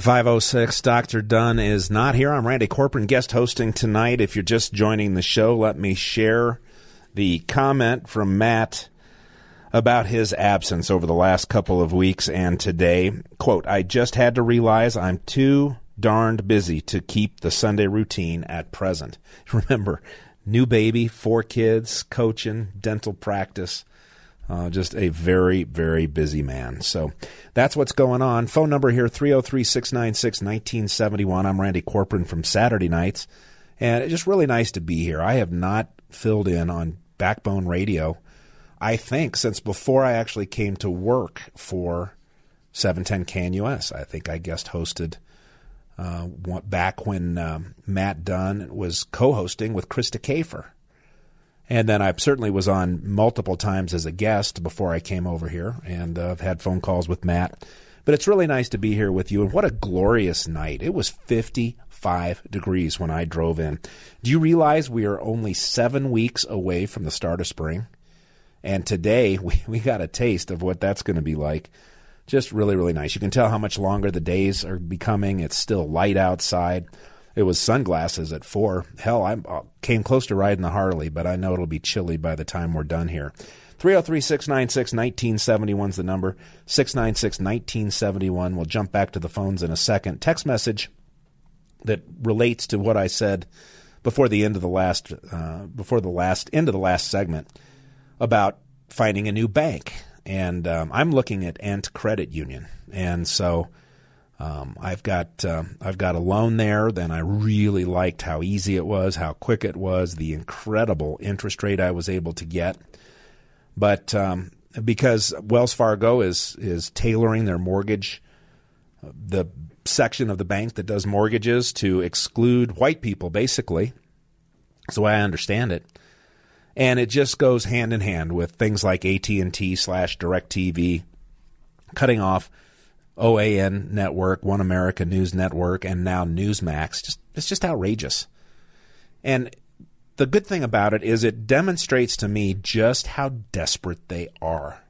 506 Dr. Dunn is not here. I'm Randy Corporon, guest hosting tonight. If you're just joining the show, let me share the comment from Matt about his absence over the last couple of weeks and today. Quote, I just had to realize I'm too darned busy to keep the Sunday routine at present. Remember, new baby, four kids, coaching, dental practice. Uh, just a very, very busy man. So that's what's going on. Phone number here 303 696 1971. I'm Randy Corporon from Saturday Nights. And it's just really nice to be here. I have not filled in on Backbone Radio, I think, since before I actually came to work for 710 KNUS. I think I guest hosted uh, back when um, Matt Dunn was co hosting with Krista Kafer. And then I certainly was on multiple times as a guest before I came over here, and uh, I've had phone calls with Matt. But it's really nice to be here with you, and what a glorious night! It was 55 degrees when I drove in. Do you realize we are only seven weeks away from the start of spring? And today we, we got a taste of what that's going to be like. Just really, really nice. You can tell how much longer the days are becoming. It's still light outside. It was sunglasses at four. Hell, I uh, came close to riding the Harley, but I know it'll be chilly by the time we're done here. 303 696 1971 is the number. 696 1971. We'll jump back to the phones in a second. Text message that relates to what I said before the end of the last uh, before the last end of the last segment about finding a new bank. And um, I'm looking at Ent Credit Union, and so um, I've got uh, I've got a loan there. Then I really liked how easy it was, how quick it was, the incredible interest rate I was able to get. But um, because Wells Fargo is is tailoring their mortgage, the section of the bank that does mortgages to exclude white people, basically. Way I understand it, and it just goes hand in hand with things like AT and T slash Directv cutting off OAN Network, One America News Network, and now Newsmax. Just it's just outrageous. And the good thing about it is it demonstrates to me just how desperate they are.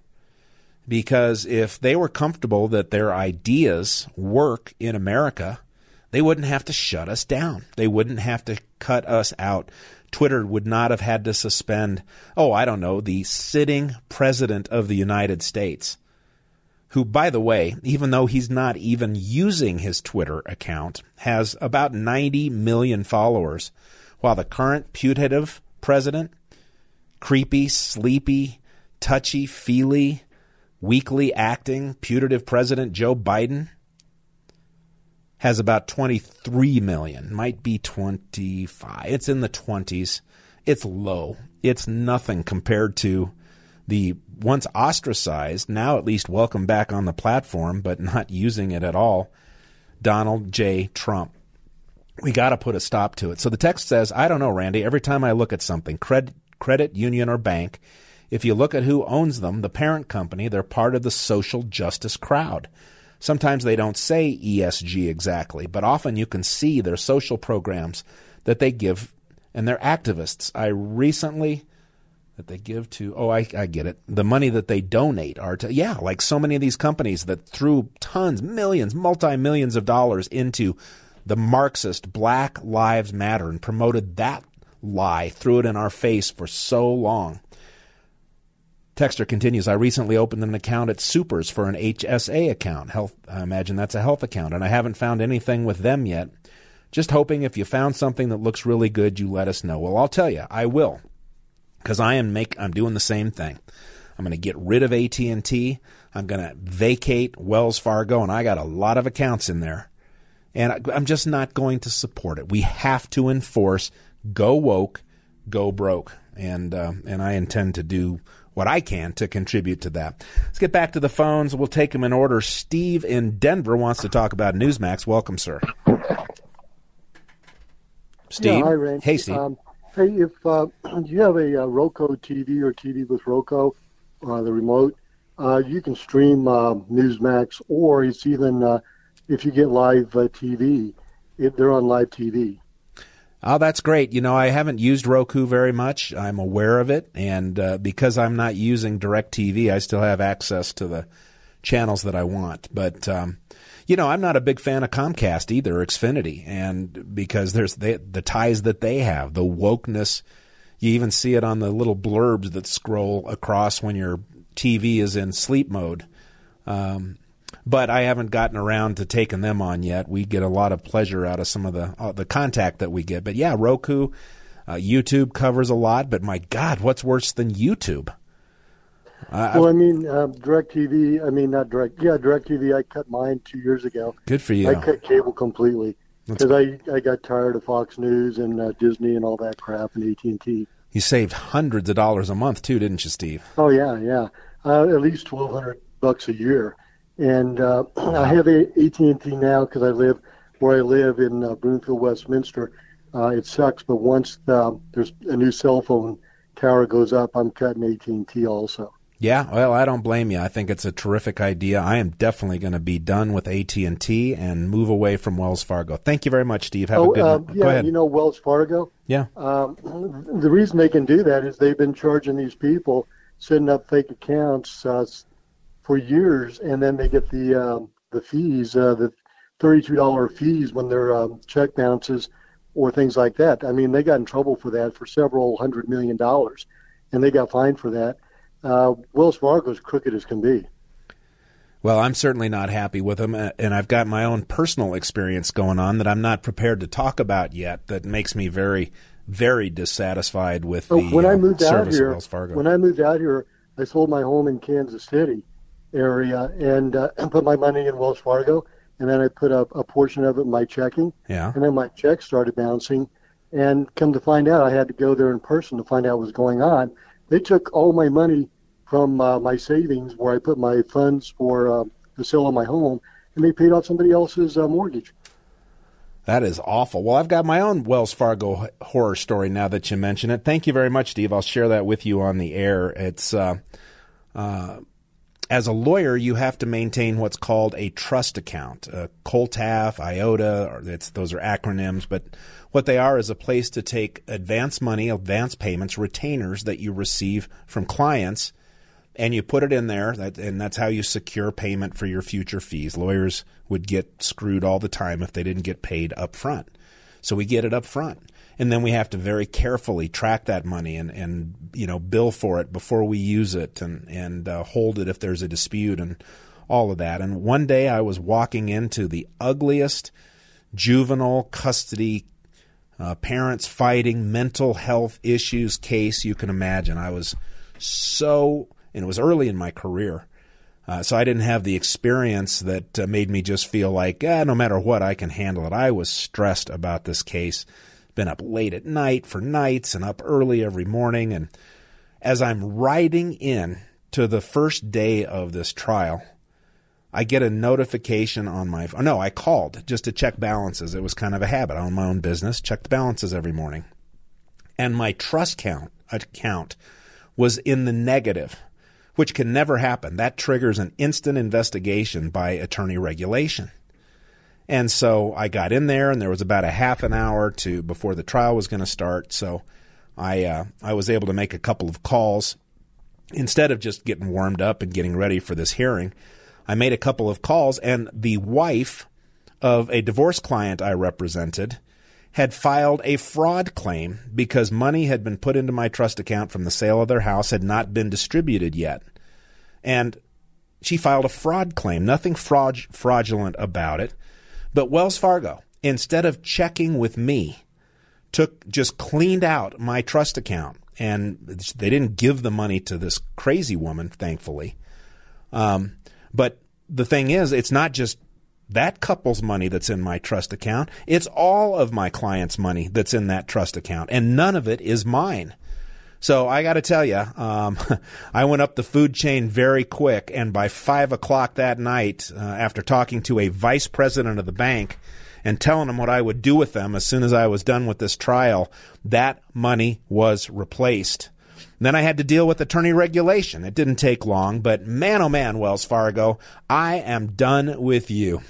Because if they were comfortable that their ideas work in America, they wouldn't have to shut us down. They wouldn't have to cut us out. Twitter would not have had to suspend, oh, I don't know, the sitting president of the United States who, by the way, even though he's not even using his Twitter account, has about 90 million followers, while the current putative president, creepy, sleepy, touchy feely, weakly acting putative president Joe Biden, has about 23 million, might be 25. It's in the 20s. It's low. It's nothing compared to the once ostracized, now at least welcome back on the platform, but not using it at all, Donald J. Trump. We got to put a stop to it. So the text says, I don't know, Randy. Every time I look at something, credit, credit union or bank, if you look at who owns them, the parent company, they're part of the social justice crowd. Sometimes they don't say ESG exactly, but often you can see their social programs that they give and they're activists. I recently that they give to oh I, I get it. The money that they donate are to yeah like so many of these companies that threw tons millions multi-millions of dollars into the marxist black lives matter and promoted that lie threw it in our face for so long. Texter continues i recently opened an account at supers for an hsa account. Health i imagine that's a health account and i haven't found anything with them yet. Just hoping if you found something that looks really good you let us know. Well i'll tell you i will because I am make I'm doing the same thing. I'm going to get rid of AT&T. I'm going to vacate Wells Fargo and I got a lot of accounts in there. And I'm just not going to support it. We have to enforce go woke, go broke. And uh, and I intend to do what I can to contribute to that. Let's get back to the phones. We'll take them in order. Steve in Denver wants to talk about Newsmax. Welcome, sir. Steve. Yeah, hi, Randy. Hey, Steve. Um, hey, if uh, you have a, a, Roku TV or TV with Roku, uh, the remote, uh, you can stream uh, Newsmax, or it's even uh, if you get live uh, TV, if they're on live TV. Oh, that's great. You know, I haven't used Roku very much. I'm aware of it, and uh, because I'm not using DirecTV, I still have access to the channels that I want. But um, you know, I'm not a big fan of Comcast either, Xfinity, and because there's the, ties that they have, the wokeness. You even see it on the little blurbs that scroll across when your TV is in sleep mode. Um, but I haven't gotten around to taking them on yet. We get a lot of pleasure out of some of the uh, the contact that we get. But yeah, Roku, uh, YouTube covers a lot. But my God, what's worse than YouTube? Uh, well, I mean, uh, DirecTV. I mean, not Direct. Yeah, DirecTV. I cut mine two years ago. Good for you. I cut cable completely because I I got tired of Fox News and uh, Disney and all that crap and AT and T. You saved hundreds of dollars a month too, didn't you, Steve? Oh yeah, yeah. Uh, at least twelve hundred bucks a year and uh, I have AT and T now because I live where I live in uh, Broomfield, Westminster. Uh, it sucks, but once the, there's a new cell phone tower goes up, I'm cutting AT and T also. Yeah, well, I don't blame you. I think it's a terrific idea. I am definitely going to be done with AT and T and move away from Wells Fargo. Thank you very much, Steve. Have oh, a good. Uh, yeah, Go ahead. you know Wells Fargo. Yeah. Um, the reason they can do that is they've been charging these people setting up fake accounts uh, for years, and then they get the um, the fees, uh, the thirty-two dollar fees when their um, check bounces or things like that. I mean, they got in trouble for that for several hundred million dollars, and they got fined for that. Uh, Wells Fargo is crooked as can be. Well, I'm certainly not happy with them, uh, and I've got my own personal experience going on that I'm not prepared to talk about yet. That makes me very, very dissatisfied with the when I uh, moved out here, Wells Fargo. When I moved out here, I sold my home in Kansas City, area and, uh, put my money in Wells Fargo, and then I put a, a portion of it in my checking. Yeah. And then my check started bouncing, and come to find out, I had to go there in person to find out what was going on. They took all my money from uh, my savings, where I put my funds for uh, the sale of my home, and they paid off somebody else's uh, mortgage. That is awful. Well, I've got my own Wells Fargo horror story now that you mention it. Thank you very much, Steve. I'll share that with you on the air. It's uh, uh, as a lawyer, you have to maintain what's called a trust account. Uh, COLTAF, IOTA, those are acronyms, but what they are is a place to take advance money, advance payments, retainers that you receive from clients, and you put it in there, that, and that's how you secure payment for your future fees. Lawyers would get screwed all the time if they didn't get paid up front. So we get it up front and then we have to very carefully track that money and, and you know bill for it before we use it and and uh, hold it if there's a dispute and all of that. And one day I was walking into the ugliest juvenile custody uh, parents fighting mental health issues case you can imagine. I was so and it was early in my career. Uh, so I didn't have the experience that uh, made me just feel like, eh, no matter what, I can handle it. I was stressed about this case been up late at night for nights and up early every morning. And as I'm riding in to the first day of this trial, I get a notification on my phone. No, I called just to check balances. It was kind of a habit. I own my own business, check the balances every morning. And my trust count account was in the negative, which can never happen. That triggers an instant investigation by attorney regulation. And so I got in there, and there was about a half an hour to before the trial was going to start. So I uh, I was able to make a couple of calls instead of just getting warmed up and getting ready for this hearing. I made a couple of calls, and the wife of a divorce client I represented had filed a fraud claim because money had been put into my trust account from the sale of their house had not been distributed yet. And she filed a fraud claim, nothing fraud- fraudulent about it. But Wells Fargo, instead of checking with me, took just cleaned out my trust account and they didn't give the money to this crazy woman, thankfully. Um, but the thing is, it's not just that couple's money that's in my trust account. It's all of my clients' money that's in that trust account, and none of it is mine. So I got to tell you, um, I went up the food chain very quick, and by five o'clock that night, uh, after talking to a vice president of the bank and telling him what I would do with them as soon as I was done with this trial, that money was replaced. Then I had to deal with attorney regulation. It didn't take long, but man, oh man, Wells Fargo, I am done with you.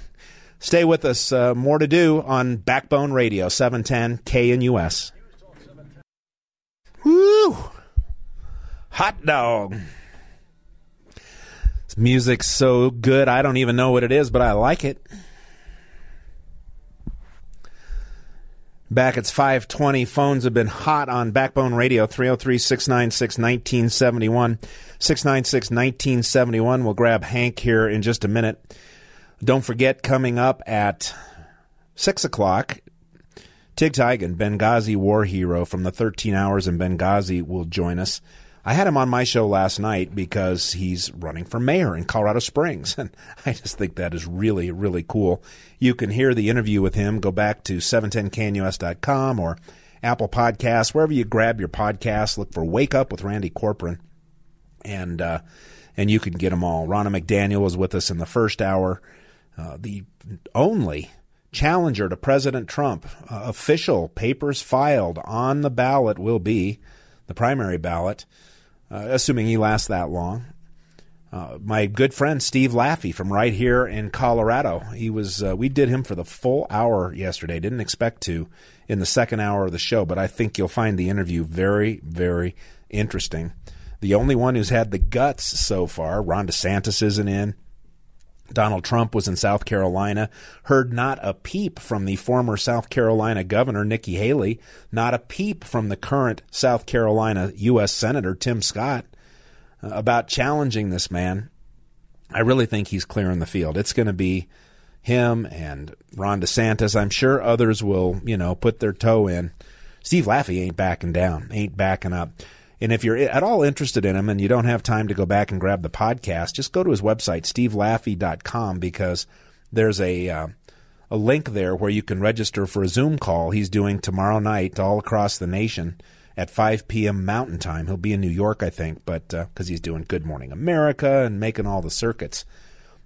Stay with us. Uh, more to do on Backbone Radio, 710 KNUS. Woo! Hot dog. This music's so good, I don't even know what it is, but I like it. Back it's 520. Phones have been hot on Backbone Radio 303 696 1971. 696 1971. We'll grab Hank here in just a minute. Don't forget, coming up at 6 o'clock, Tig Tiegen, Benghazi war hero from the 13 Hours in Benghazi, will join us. I had him on my show last night because he's running for mayor in Colorado Springs. And I just think that is really, really cool. You can hear the interview with him. Go back to 710knus.com or Apple Podcasts, wherever you grab your podcasts. Look for Wake Up with Randy Corporon. And, uh, and you can get them all. Ronna McDaniel was with us in the first hour. Uh, the only challenger to President Trump, uh, official papers filed on the ballot will be the primary ballot uh, assuming he lasts that long. Uh, my good friend Steve Laffey from right here in Colorado. He was uh, we did him for the full hour yesterday. Didn't expect to in the second hour of the show, but I think you'll find the interview very very interesting. The only one who's had the guts so far, Ron DeSantis isn't in. Donald Trump was in South Carolina, heard not a peep from the former South Carolina governor, Nikki Haley, not a peep from the current South Carolina U.S. Senator, Tim Scott, uh, about challenging this man. I really think he's clearing the field. It's going to be him and Ron DeSantis. I'm sure others will, you know, put their toe in. Steve Laffey ain't backing down, ain't backing up. And if you're at all interested in him and you don't have time to go back and grab the podcast, just go to his website, stevelaffey.com, because there's a, uh, a link there where you can register for a Zoom call he's doing tomorrow night all across the nation at 5 p.m. Mountain Time. He'll be in New York, I think, but because uh, he's doing Good Morning America and making all the circuits.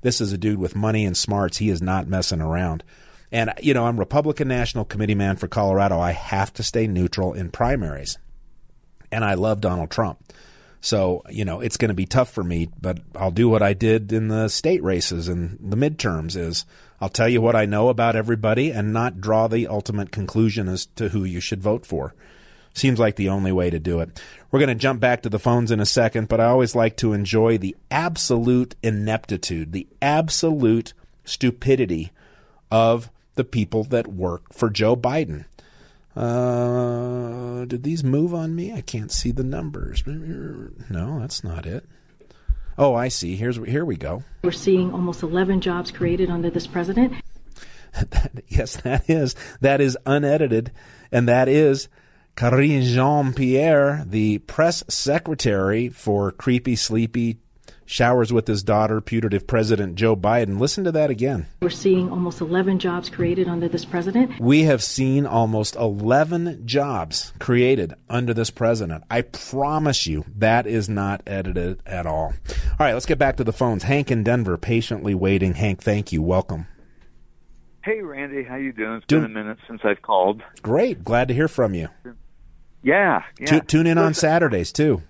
This is a dude with money and smarts. He is not messing around. And, you know, I'm Republican National Committee man for Colorado. I have to stay neutral in primaries and I love Donald Trump. So, you know, it's going to be tough for me, but I'll do what I did in the state races and the midterms is I'll tell you what I know about everybody and not draw the ultimate conclusion as to who you should vote for. Seems like the only way to do it. We're going to jump back to the phones in a second, but I always like to enjoy the absolute ineptitude, the absolute stupidity of the people that work for Joe Biden. Uh, did these move on me? I can't see the numbers. No, that's not it. Oh, I see. Here's here we go. We're seeing almost 11 jobs created under this president. yes, that is that is unedited, and that is Karine Jean Pierre, the press secretary for creepy, sleepy showers with his daughter, putative President Joe Biden. Listen to that again. We're seeing almost 11 jobs created under this president. We have seen almost 11 jobs created under this president. I promise you that is not edited at all. All right, let's get back to the phones. Hank in Denver, patiently waiting. Hank, thank you. Welcome. Hey, Randy, how you doing? It's been a minute since I've called. Great, glad to hear from you. Yeah, yeah. T- tune in on Saturdays too.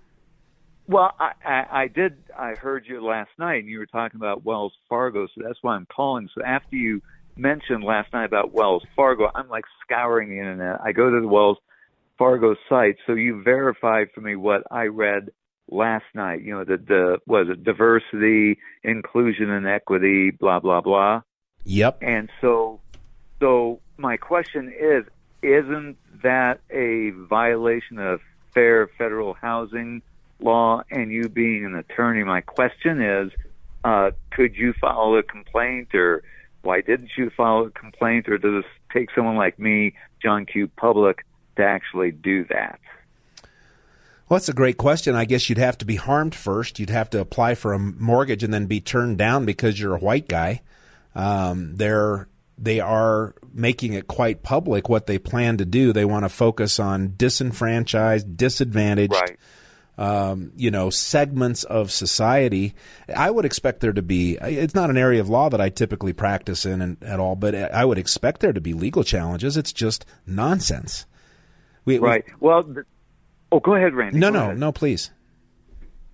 Well, I, I, I did. I heard you last night, and you were talking about Wells Fargo, so that's why I'm calling. So after you mentioned last night about Wells Fargo, I'm like scouring the internet. I go to the Wells Fargo site, so you verified for me what I read last night. You know, the the was it diversity, inclusion, and equity, blah blah blah. Yep. And so, so my question is, isn't that a violation of fair federal housing? Law and you being an attorney, my question is, uh, could you file a complaint or why didn't you file a complaint or does it take someone like me, John Q. Public, to actually do that? Well, that's a great question. I guess you'd have to be harmed first. You'd have to apply for a mortgage and then be turned down because you're a white guy. Um, there they are making it quite public what they plan to do. They want to focus on disenfranchised, disadvantaged, Right. Um, you know, segments of society. I would expect there to be. It's not an area of law that I typically practice in and, at all, but I would expect there to be legal challenges. It's just nonsense. We, we- Right. Well, the, oh, go ahead, Randy. no, Go no, ahead. no, please.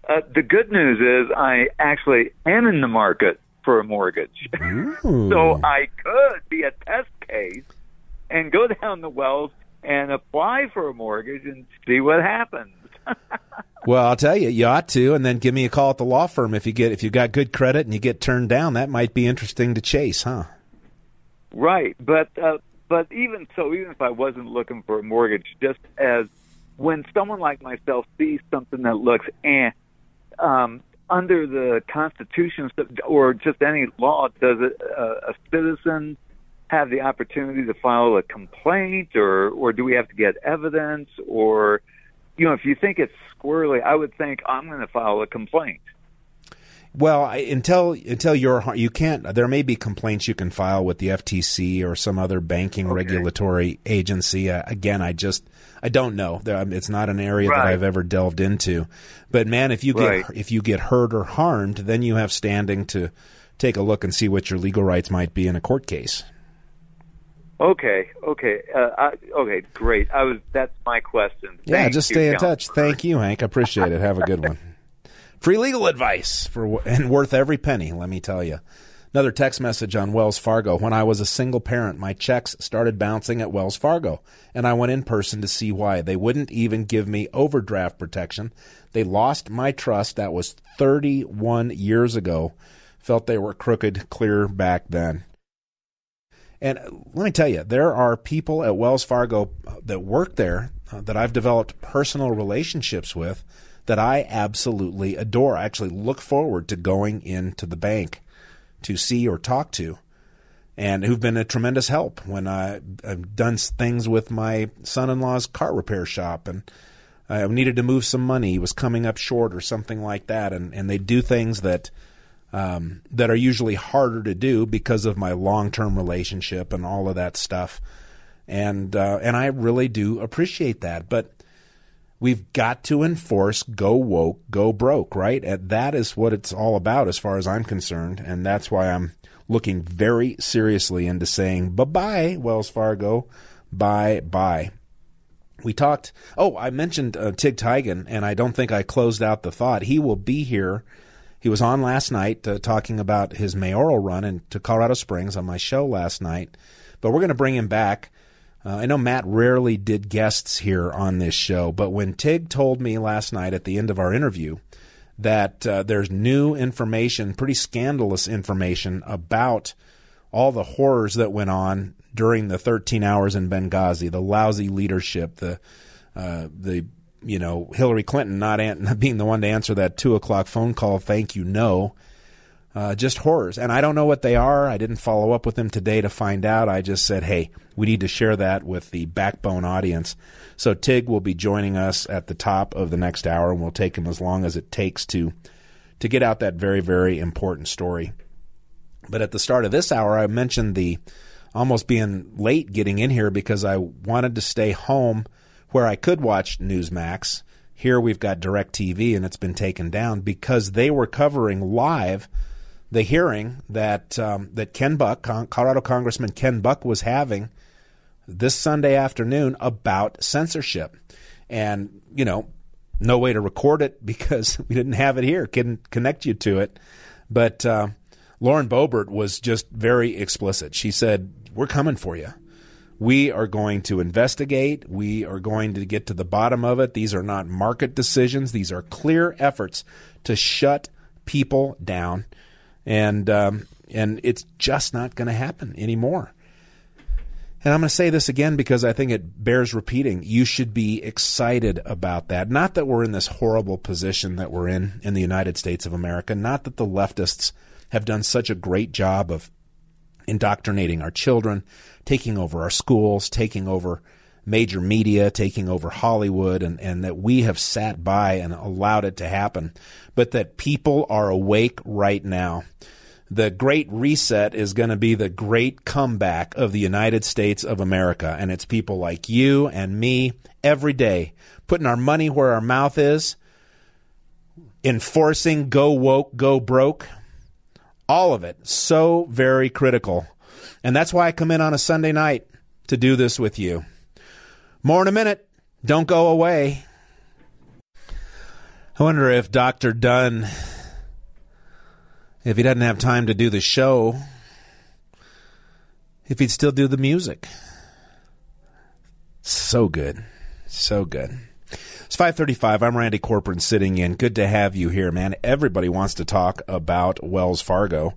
Uh, the good news is I actually am in the market for a mortgage. so I could be a test case and go down the wells and apply for a mortgage and see what happens. Well, I'll tell you, you ought to, and then give me a call at the law firm if you get if you got good credit and you get turned down. That might be interesting to chase, huh? Right, but uh, but even so, even if I wasn't looking for a mortgage, just as when someone like myself sees something that looks eh, um, under the Constitution or just any law, does it, uh, a citizen have the opportunity to file a complaint, or or do we have to get evidence, or you know, if you think it's squirrely, I would think I'm going to file a complaint. Well, I, until until you're you can't. There may be complaints you can file with the FTC or some other banking regulatory agency. Uh, again, I just I don't know. Um, It's not an area that I've ever delved into. But man, if you get Right. if you get hurt or harmed, then you have standing to take a look and see what your legal rights might be in a court case. Okay, okay, uh, I, okay, great. I was that's my question. Yeah, Thank just you, stay in John. touch. Thank you, Hank. I appreciate it. Have a good one. Free legal advice for and worth every penny. Let me tell you. Another text message on Wells Fargo. When I was a single parent, my checks started bouncing at Wells Fargo, and I went in person to see why. They wouldn't even give me overdraft protection. They lost my trust. That was 31 years ago. Felt they were crooked clear back then. And let me tell you, there are people at Wells Fargo that work there uh, that I've developed personal relationships with that I absolutely adore. I actually look forward to going into the bank to see or talk to, and who've been a tremendous help when I, I've done things with my son in law's car repair shop and I needed to move some money. He was coming up short or something like that, and, and they do things that um, that are usually harder to do because of my long term relationship and all of that stuff. And uh, and I really do appreciate that. But we've got to enforce go woke, go broke, right? And that is what it's all about as far as I'm concerned. And that's why I'm looking very seriously into saying bye bye, Wells Fargo, bye bye. We talked. Oh, I mentioned uh, Tig Tiegen, and I don't think I closed out the thought. He will be here. He was on last night uh, talking about his mayoral run into Colorado Springs on my show last night. But we're going to bring him back. Uh, I know Matt rarely did guests here on this show, but when Tig told me last night at the end of our interview that uh, there's new information, pretty scandalous information about all the horrors that went on during the 13 hours in Benghazi, the lousy leadership, the uh, the you know Hillary Clinton not, an- being the one to answer that two o'clock phone call. Thank you, no. Uh, just horrors, and I don't know what they are. I didn't follow up with them today to find out. I just said, "Hey, we need to share that with the backbone audience." So Tig will be joining us at the top of the next hour, and we'll take him as long as it takes to to get out that very, very important story. But at the start of this hour, I mentioned the almost being late getting in here because I wanted to stay home where I could watch Newsmax. Here we've got DirecTV and it's been taken down because they were covering live the hearing that um, that Ken Buck, Colorado Congressman Ken Buck, was having this Sunday afternoon about censorship, and you know, no way to record it because we didn't have it here. Couldn't connect you to it, but uh, Lauren Boebert was just very explicit. She said, "We're coming for you." We are going to investigate. We are going to get to the bottom of it. These are not market decisions. These are clear efforts to shut people down, and um, and it's just not going to happen anymore. And I'm going to say this again because I think it bears repeating. You should be excited about that. Not that we're in this horrible position that we're in in the United States of America. Not that the leftists have done such a great job of indoctrinating our children, taking over our schools, taking over major media, taking over Hollywood, and, and that we have sat by and allowed it to happen, but that people are awake right now. the great reset is going to be the great comeback of the United States of America. And it's people like you and me every day putting our money where our mouth is, enforcing go woke, go broke. All of it. So very critical. And that's why I come in on a Sunday night to do this with you. More in a minute. Don't go away. I wonder if Dr. Dunn, if he doesn't have time to do the show, if he'd still do the music. So good. So good. It's 535. I'm Randy Corporon sitting in. Good to have you here, man. Everybody wants to talk about Wells Fargo.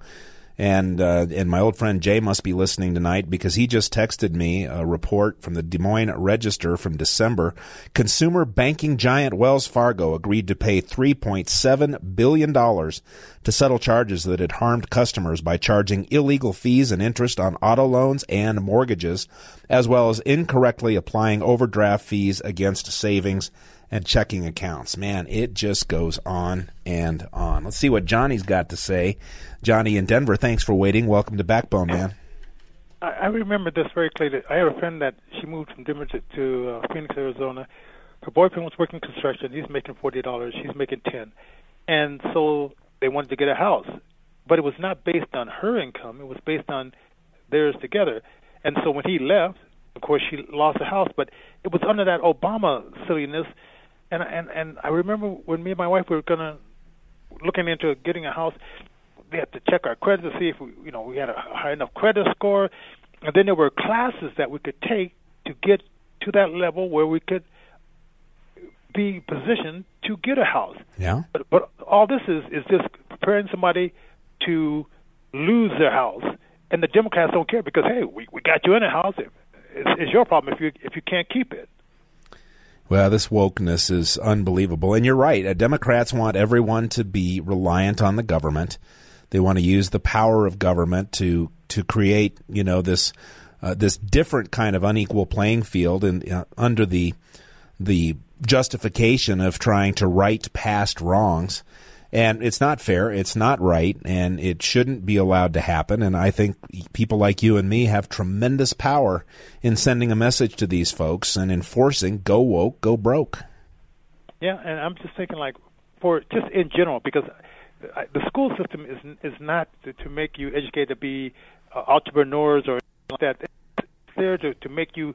And uh, and my old friend Jay must be listening tonight because he just texted me a report from the Des Moines Register from December. Consumer banking giant Wells Fargo agreed to pay 3.7 billion dollars to settle charges that had harmed customers by charging illegal fees and interest on auto loans and mortgages, as well as incorrectly applying overdraft fees against savings and checking accounts. Man, it just goes on and on. Let's see what Johnny's got to say. Johnny in Denver, thanks for waiting. Welcome to Backbone, man. I, remember this very clearly. I have a friend that she moved from Denver to, to uh, Phoenix, Arizona. Her boyfriend was working construction. He's making forty dollars. She's making ten, and so they wanted to get a house, but it was not based on her income. It was based on theirs together. And so when he left, of course, she lost the house. But it was under that Obama silliness and and and I remember when me and my wife were gonna looking into getting a house, we had to check our credit to see if we, you know, we had a high enough credit score, and then there were classes that we could take to get to that level where we could be positioned to get a house. Yeah. But, but all this is is just preparing somebody to lose their house, and the Democrats don't care because hey, we we got you in a house. It's, it's your problem if you if you can't keep it. Well, this wokeness is unbelievable. And you're right. Uh, Democrats want everyone to be reliant on the government. They want to use the power of government to to create, you know, this uh, this different kind of unequal playing field and uh, under the the justification of trying to right past wrongs. And it's not fair. It's not right. And it shouldn't be allowed to happen. And I think people like you and me have tremendous power in sending a message to these folks and enforcing go woke, go broke. Yeah. And I'm just thinking, like, for just in general, because the school system is is not to, make you educated to be uh, entrepreneurs or that. It's there to, to make you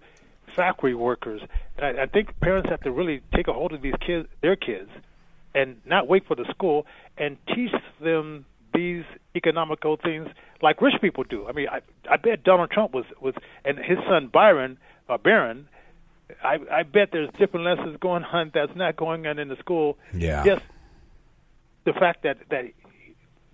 factory workers. And I, I think parents have to really take a hold of these kids, their kids, and not wait for the school and teach them these economical things like rich people do. I mean, I I bet Donald Trump was was and his son Byron uh, Barron. I I bet there's different lessons going on that's not going on in the school. Yeah. Just the fact that that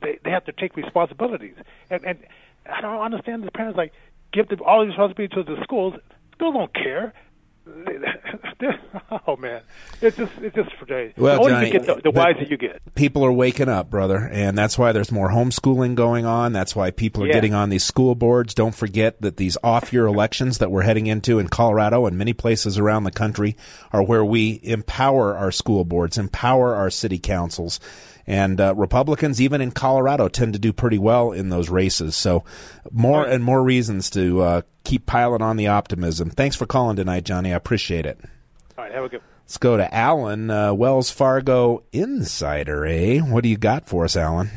they they have to take responsibilities and and I don't understand the parents like give them all the responsibility to the schools. Schools don't care. oh man, it's just it's just for days. Well, the Johnny, you get, the, the wiser you get. People are waking up, brother, and that's why there's more homeschooling going on. That's why people are Yeah. getting on these school boards. Don't forget that these off-year elections that we're heading into in Colorado and many places around the country are where we empower our school boards, empower our city councils. And uh, Republicans, even in Colorado, tend to do pretty well in those races. So, more and more reasons to uh, keep piling on the optimism. Thanks for calling tonight, Johnny. I appreciate it. All right, have a good. Let's go to Alan, uh, Wells Fargo Insider, eh? What do you got for us, Alan?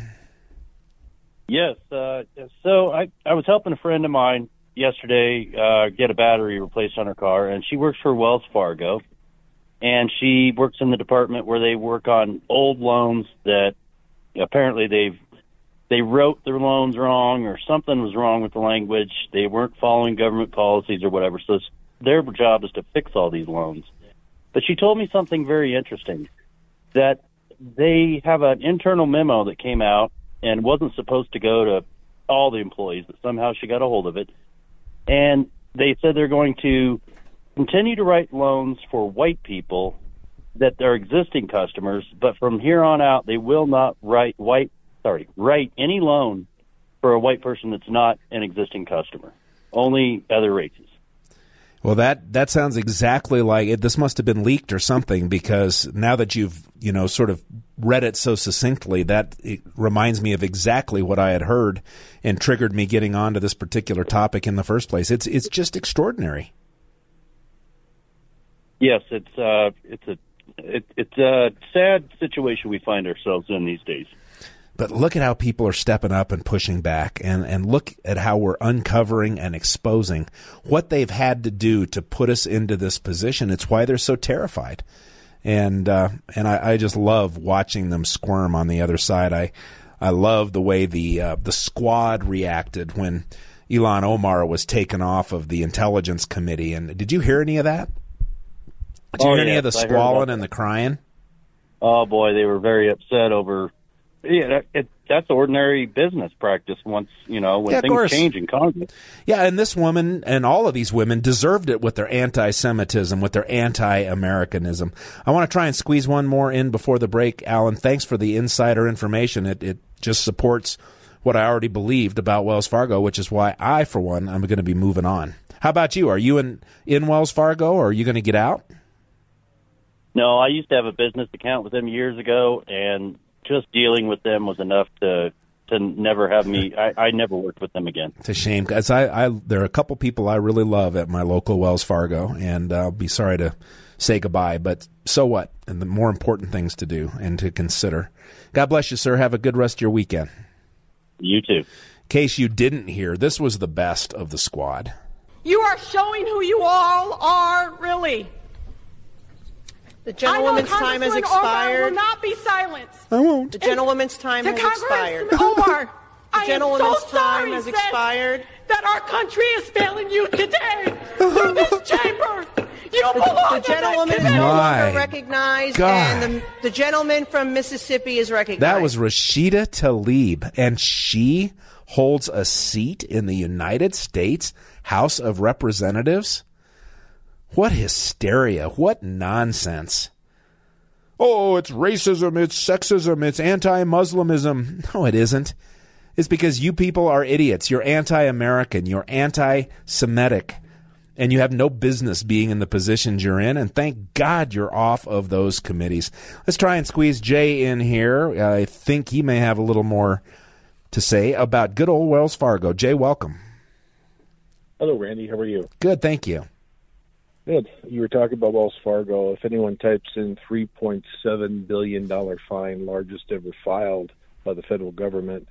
Yes. Uh, so I, I was helping a friend of mine yesterday uh, get a battery replaced on her car, and she works for Wells Fargo, and she works in the department where they work on old loans that apparently they've they wrote their loans wrong or something was wrong with the language. They weren't following government policies or whatever. So their job is to fix all these loans. But she told me something very interesting that they have an internal memo that came out and wasn't supposed to go to all the employees, but somehow she got a hold of it. And they said they're going to continue to write loans for white people that are existing customers, but from here on out they will not write white sorry, write any loan for a white person that's not an existing customer. Only other races. Well, that that sounds exactly like it. This must have been leaked or something because now that you've you know sort of read it so succinctly that reminds me of exactly what I had heard and triggered me getting onto this particular topic in the first place. It's it's just extraordinary. Yes, it's uh, it's a it, it's a sad situation we find ourselves in these days. But look at how people are stepping up and pushing back, and, and look at how we're uncovering and exposing what they've had to do to put us into this position. It's why they're so terrified, and uh, and I, I, just love watching them squirm on the other side. I I love the way the uh, the squad reacted when Ilhan Omar was taken off of the intelligence committee. And did you hear any of that? Did you oh, hear yes, any of the squalling and the crying? Oh boy, they were very upset over yeah, that, it, that's ordinary business practice. Once you know when yeah, things change in Congress. Yeah, and this woman and all of these women deserved it with their anti-Semitism, with their anti-Americanism. I want to try and squeeze one more in before the break, Alan. Thanks for the insider information. It it just supports what I already believed about Wells Fargo, which is why I, for one, I'm going to be moving on. How about you? Are you in in Wells Fargo, or are you going to get out? No, I used to have a business account with them years ago, and just dealing with them was enough to to never have me. I, I never worked with them again. It's a shame because I, I there are a couple people I really love at my local Wells Fargo, and I'll be sorry to say goodbye. But so what? And the more important things to do and to consider. God bless you, sir. Have a good rest of your weekend. You too. In case you didn't hear, this was the best of the squad. You are showing who you all are, really. The gentlewoman's time has expired. Omar will not be silenced. I won't. The gentlewoman's time to has Congressman expired. Omar, the I gentlewoman's am so sorry, time has expired. That our country is failing you today through this chamber. You belong The gentlewoman is no longer recognized, God. and the, the gentleman from Mississippi is recognized. That was Rashida Tlaib, and she holds a seat in the United States House of Representatives. What hysteria! What nonsense! Oh, it's racism, it's sexism, it's anti Muslimism. No, it isn't. It's because you people are idiots. You're anti American, you're anti Semitic, and you have no business being in the positions you're in. And thank God you're off of those committees. Let's try and squeeze Jay in here. I think he may have a little more to say about good old Wells Fargo. Jay, welcome. Hello, Randy. How are you? Good, thank you. You were talking about Wells Fargo. If anyone types in $3.7 billion fine, largest ever filed by the federal government,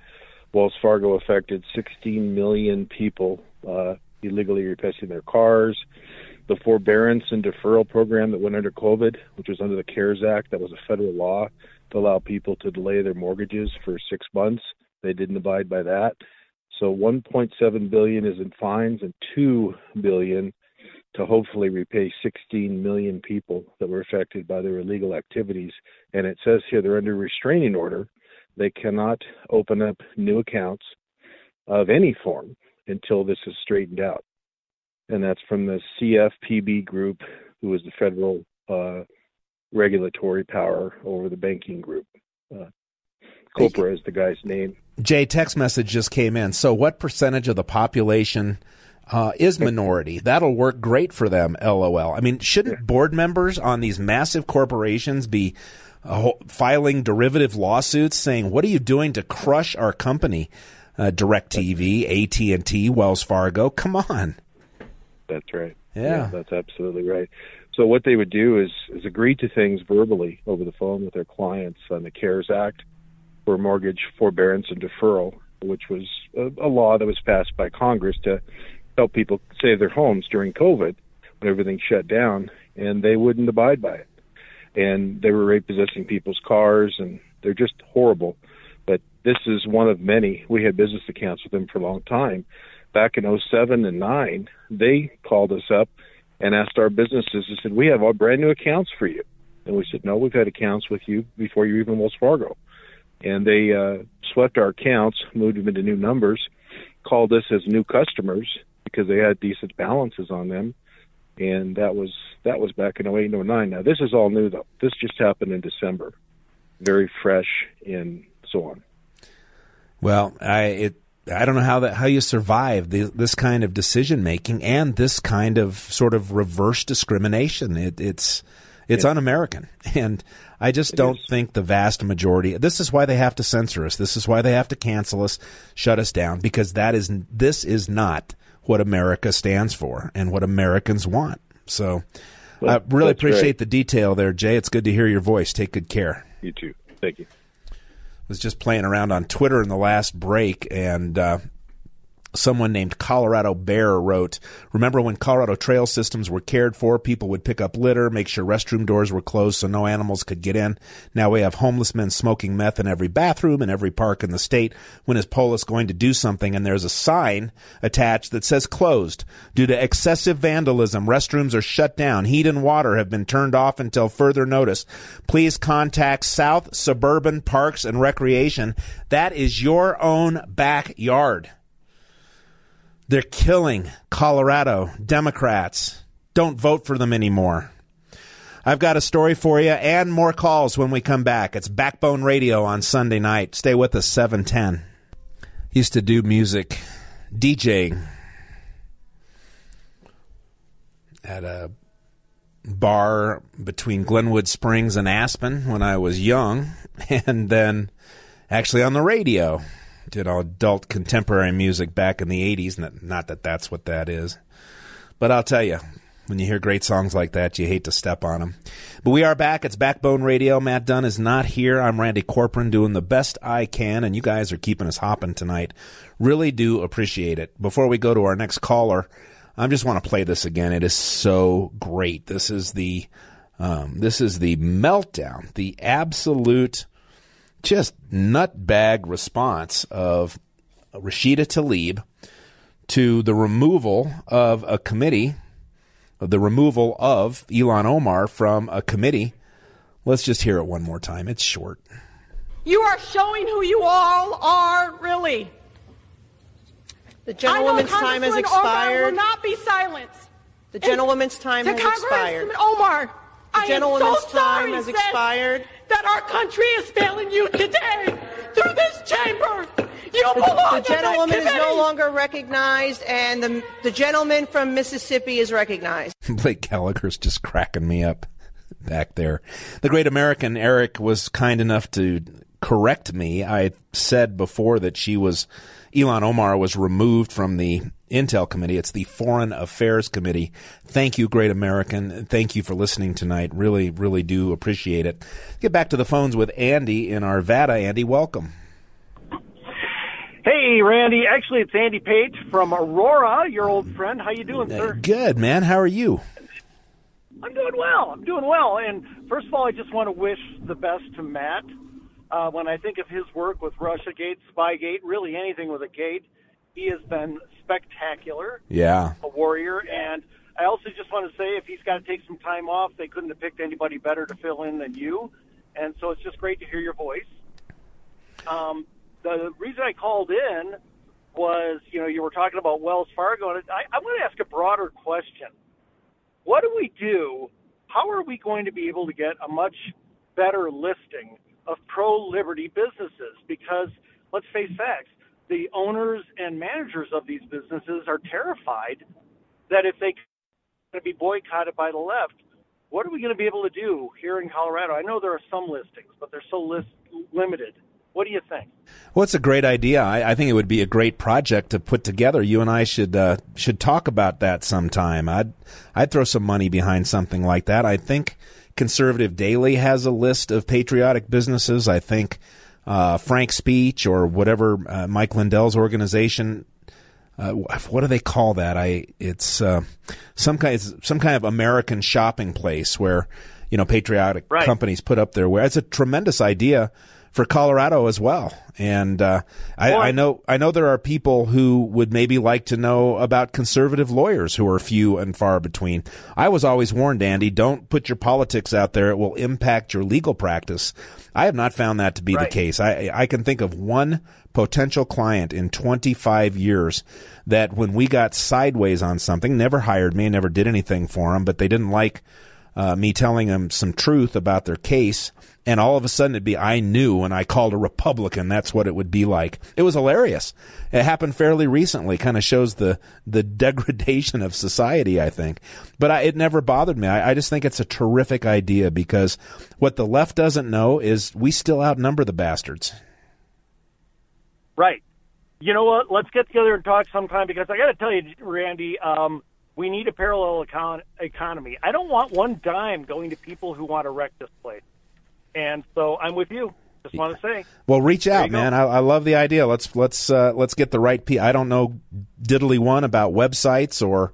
Wells Fargo affected 16 million people uh, illegally repossessing their cars. The forbearance and deferral program that went under COVID, which was under the CARES Act, that was a federal law to allow people to delay their mortgages for six months. They didn't abide by that. So 1.7 billion is in fines and 2 billion to hopefully repay 16 million people that were affected by their illegal activities. And it says here they're under restraining order. They cannot open up new accounts of any form until this is straightened out. And that's from the CFPB group, who is the federal uh, regulatory power over the banking group. Uh, Chopra is the guy's name. Jay, text message just came in. So, what percentage of the population uh, is minority? That'll work great for them. LOL. I mean, shouldn't board members on these massive corporations be uh, filing derivative lawsuits saying, "What are you doing to crush our company?" Uh, Directv, AT and T, Wells Fargo. Come on. That's right. Yeah. that's absolutely right. So what they would do is is agree to things verbally over the phone with their clients on the CARES Act for mortgage forbearance and deferral, which was a, a law that was passed by Congress to help people save their homes during COVID when everything shut down, and they wouldn't abide by it. And they were repossessing people's cars, and they're just horrible. But this is one of many. We had business accounts with them for a long time. Back in 07 and 9, they called us up and asked our businesses, they said, We have all brand new accounts for you. And we said, No, we've had accounts with you before you even Wells Fargo and they uh, swept our accounts, moved them into new numbers, called us as new customers because they had decent balances on them, and that was that was back in 08 and 09. Now this is all new though. This just happened in December, very fresh and so on. Well, I it I don't know how that how you survive the, this kind of decision making and this kind of sort of reverse discrimination. It, it's It's yeah. un-American, and I just it don't is. think the vast majority. This is why they have to censor us. This is why they have to cancel us, shut us down, because that is this is not what America stands for and what Americans want. So, well, I really appreciate great. the detail there, Jay. It's good to hear your voice. Take good care. You too. Thank you. Was just playing around on Twitter in the last break, and uh, someone named Colorado Bear wrote, Remember when Colorado trail systems were cared for? People would pick up litter, make sure restroom doors were closed so no animals could get in. Now we have homeless men smoking meth in every bathroom in every park in the state. When is Polis going to do something? And there's a sign attached that says closed. Due to excessive vandalism, restrooms are shut down. Heat and water have been turned off until further notice. Please contact South Suburban Parks and Recreation. That is your own backyard. They're killing Colorado Democrats. Don't vote for them anymore. I've got a story for you and more calls when we come back. It's Backbone Radio on Sunday night. Stay with us, 710. Used to do music, DJing at a bar between Glenwood Springs and Aspen when I was young, and then actually on the radio did all adult contemporary music back in the 80s. Not that that's what that is. But I'll tell you, when you hear great songs like that, you hate to step on them. But we are back. It's Backbone Radio. Matt Dunn is not here. I'm Randy Corporon doing the best I can, and you guys are keeping us hopping tonight. Really do appreciate it. Before we go to our next caller, I just want to play this again. It is so great. This is the um, this is the meltdown, the absolute just nutbag response of Rashida Tlaib to the removal of a committee, the removal of Ilhan Omar from a committee. Let's just hear it one more time. It's short. You are showing who you all are, really. The gentlewoman's time has expired. Omar will not be silenced. The gentlewoman's time has expired. Omar, the gentlewoman's so time has expired that our country is failing you today through this chamber. You the, belong the gentlewoman is no longer recognized, and the, the gentleman from Mississippi is recognized. Blake Gallagher's just cracking me up back there. The great American Eric was kind enough to correct me. I said before that she was Ilhan Omar was removed from the Intel Committee. It's the Foreign Affairs Committee. Thank you, Great American. Thank you for listening tonight. Really, really do appreciate it. Get back to the phones with Andy in Arvada. Andy, welcome. Hey, Randy. Actually, it's Andy Page from Aurora, your old friend. How you doing, sir? Uh, good, man. How are you? I'm doing well. I'm doing well. And first of all, I just want to wish the best to Matt. Uh, when I think of his work with Russia RussiaGate, Spygate, really anything with a gate, he has been spectacular. Yeah. A warrior. And I also just want to say if he's got to take some time off, they couldn't have picked anybody better to fill in than you. And so it's just great to hear your voice. Um, the reason I called in was, you know, you were talking about Wells Fargo, and I, I want to ask a broader question. What do we do? How are we going to be able to get a much better listing of pro liberty businesses? Because let's face facts, the owners and managers of these businesses are terrified that if they going to be boycotted by the left, what are we going to be able to do here in Colorado? I know there are some listings, but they're so list- limited. What do you think? Well, it's a great idea. I, I, think it would be a great project to put together. You and I should uh, should talk about that sometime. I'd I'd throw some money behind something like that. I think Conservative Daily has a list of patriotic businesses. I think uh, Frank Speech or whatever uh, Mike Lindell's organization. Uh, what do they call that? I it's uh, some kind some kind of American shopping place where you know patriotic right. companies put up their ware. It's a tremendous idea for Colorado as well. And uh, I, I, know I know there are people who would maybe like to know about conservative lawyers who are few and far between. I was always warned, Andy, don't put your politics out there; it will impact your legal practice. I have not found that to be right. the case. I I can think of one potential client in 25 years that when we got sideways on something, never hired me, never did anything for them, but they didn't like uh, me telling them some truth about their case, and all of a sudden it'd be I knew when I called a Republican that's what it would be like. It was hilarious. It happened fairly recently. Kind of shows the the degradation of society, I think. But I, it never bothered me. I, I just think it's a terrific idea because what the left doesn't know is we still outnumber the bastards. Right. You know what? Let's get together and talk sometime because I got to tell you, Randy, um, we need a parallel econ- economy. I don't want one dime going to people who want to wreck this place. And so I'm with you. Just want to say. Well, reach out, man. I, I, love the idea. Let's let's uh, let's get the right. P- I don't know diddly one about websites or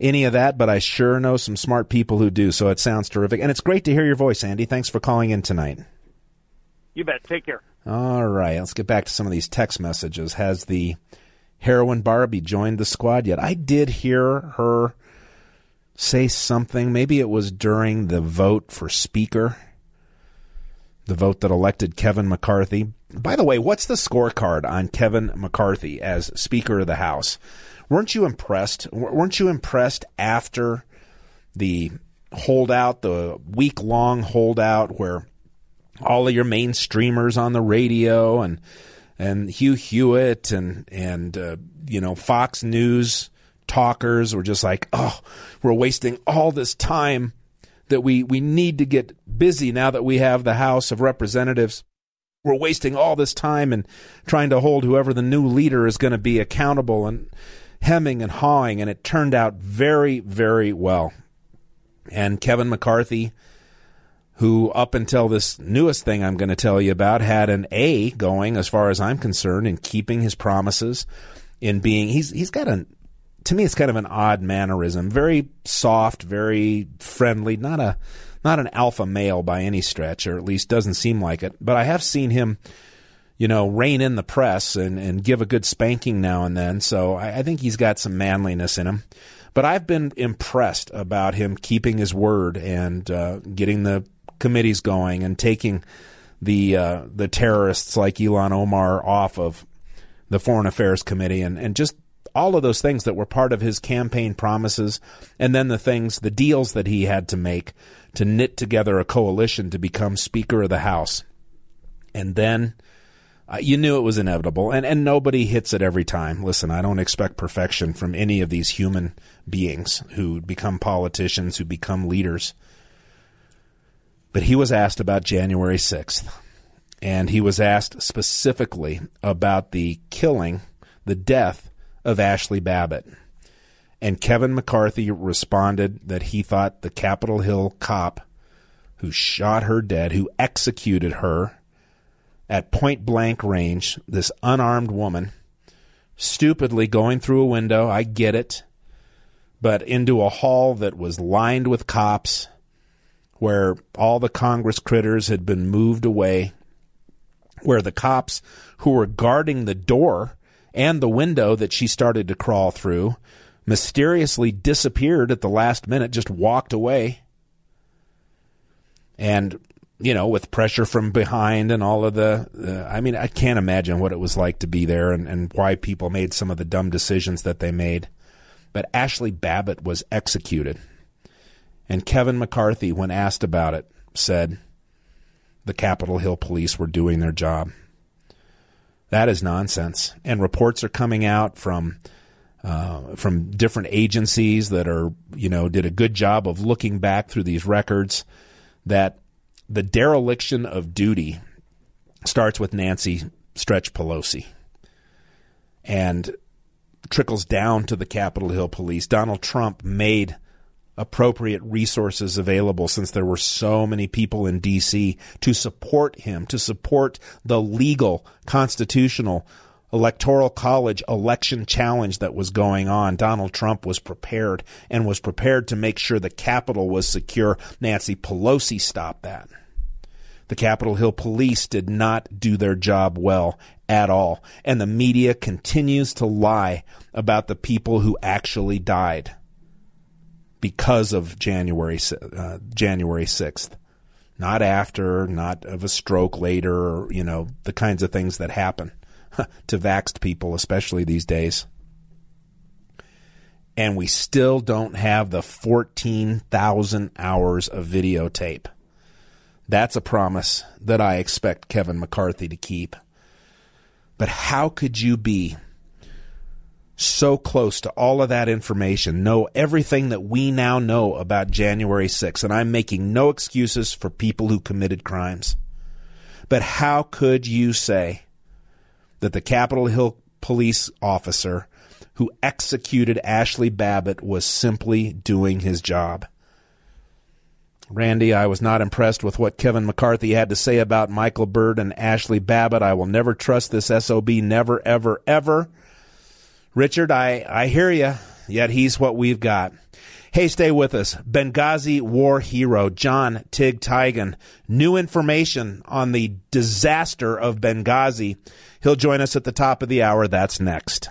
any of that, but I sure know some smart people who do. So it sounds terrific, and it's great to hear your voice, Andy. Thanks for calling in tonight. You bet. Take care. All right, let's get back to some of these text messages. Has the heroin Barbie joined the squad yet? I did hear her say something. Maybe it was during the vote for speaker the vote that elected Kevin McCarthy. By the way, what's the scorecard on Kevin McCarthy as Speaker of the House? Weren't you impressed? Weren't you impressed after the holdout, the week long holdout where all of your mainstreamers on the radio and and Hugh Hewitt and and uh, you know Fox News talkers were just like, oh, we're wasting all this time that we, we need to get busy now that we have the House of Representatives. We're wasting all this time and trying to hold whoever the new leader is going to be accountable and hemming and hawing, and it turned out very, very well. And Kevin McCarthy, who up until this newest thing I'm going to tell you about had an A going as far as I'm concerned in keeping his promises in being he's he's got an to me, it's kind of an odd mannerism. Very soft, very friendly. Not a not an alpha male by any stretch, or at least doesn't seem like it. But I have seen him, you know, rein in the press and, and give a good spanking now and then. So I, I think he's got some manliness in him. But I've been impressed about him keeping his word and uh, getting the committees going and taking the uh, the terrorists like Ilhan Omar off of the Foreign Affairs Committee and, and just all of those things that were part of his campaign promises, and then the things, the deals that he had to make to knit together a coalition to become Speaker of the House. And then uh, you knew it was inevitable, and, and nobody hits it every time. Listen, I don't expect perfection from any of these human beings who become politicians, who become leaders. But he was asked about January 6th, and he was asked specifically about the killing, the death of Ashley Babbitt. And Kevin McCarthy responded that he thought the Capitol Hill cop who shot her dead, who executed her at point blank range, this unarmed woman, stupidly going through a window, I get it, but into a hall that was lined with cops where all the Congress critters had been moved away, where the cops who were guarding the door and the window that she started to crawl through mysteriously disappeared at the last minute, just walked away. And, you know, with pressure from behind and all of the, uh, I mean, I can't imagine what it was like to be there and, and why people made some of the dumb decisions that they made. But Ashley Babbitt was executed. And Kevin McCarthy, when asked about it, said the Capitol Hill police were doing their job. That is nonsense. And reports are coming out from uh, from different agencies that are you know did a good job of looking back through these records that the dereliction of duty starts with Nancy Stretch Pelosi and trickles down to the Capitol Hill police. Donald Trump made appropriate resources available since there were so many people in D.C. to support him, to support the legal, constitutional, electoral college election challenge that was going on. Donald Trump was prepared and was prepared to make sure the Capitol was secure. Nancy Pelosi stopped that. The Capitol Hill police did not do their job well at all. And the media continues to lie about the people who actually died because of January uh, January sixth, not after, not of a stroke later, you know the kinds of things that happen to vaxxed people, especially these days. and we still don't have the 14,000 hours of videotape. That's a promise that I expect Kevin McCarthy to keep. But how could you be so close to all of that information, know everything that we now know about January 6th? And I'm making no excuses for people who committed crimes. But how could you say that the Capitol Hill police officer who executed Ashley Babbitt was simply doing his job? Randy, I was not impressed with what Kevin McCarthy had to say about Michael Byrd and Ashley Babbitt. I will never trust this SOB, never, ever, ever. Richard, I, I hear you, yet he's what we've got. Hey, stay with us. Benghazi war hero John Tig Tiegen. New information on the disaster of Benghazi. He'll join us at the top of the hour. That's next.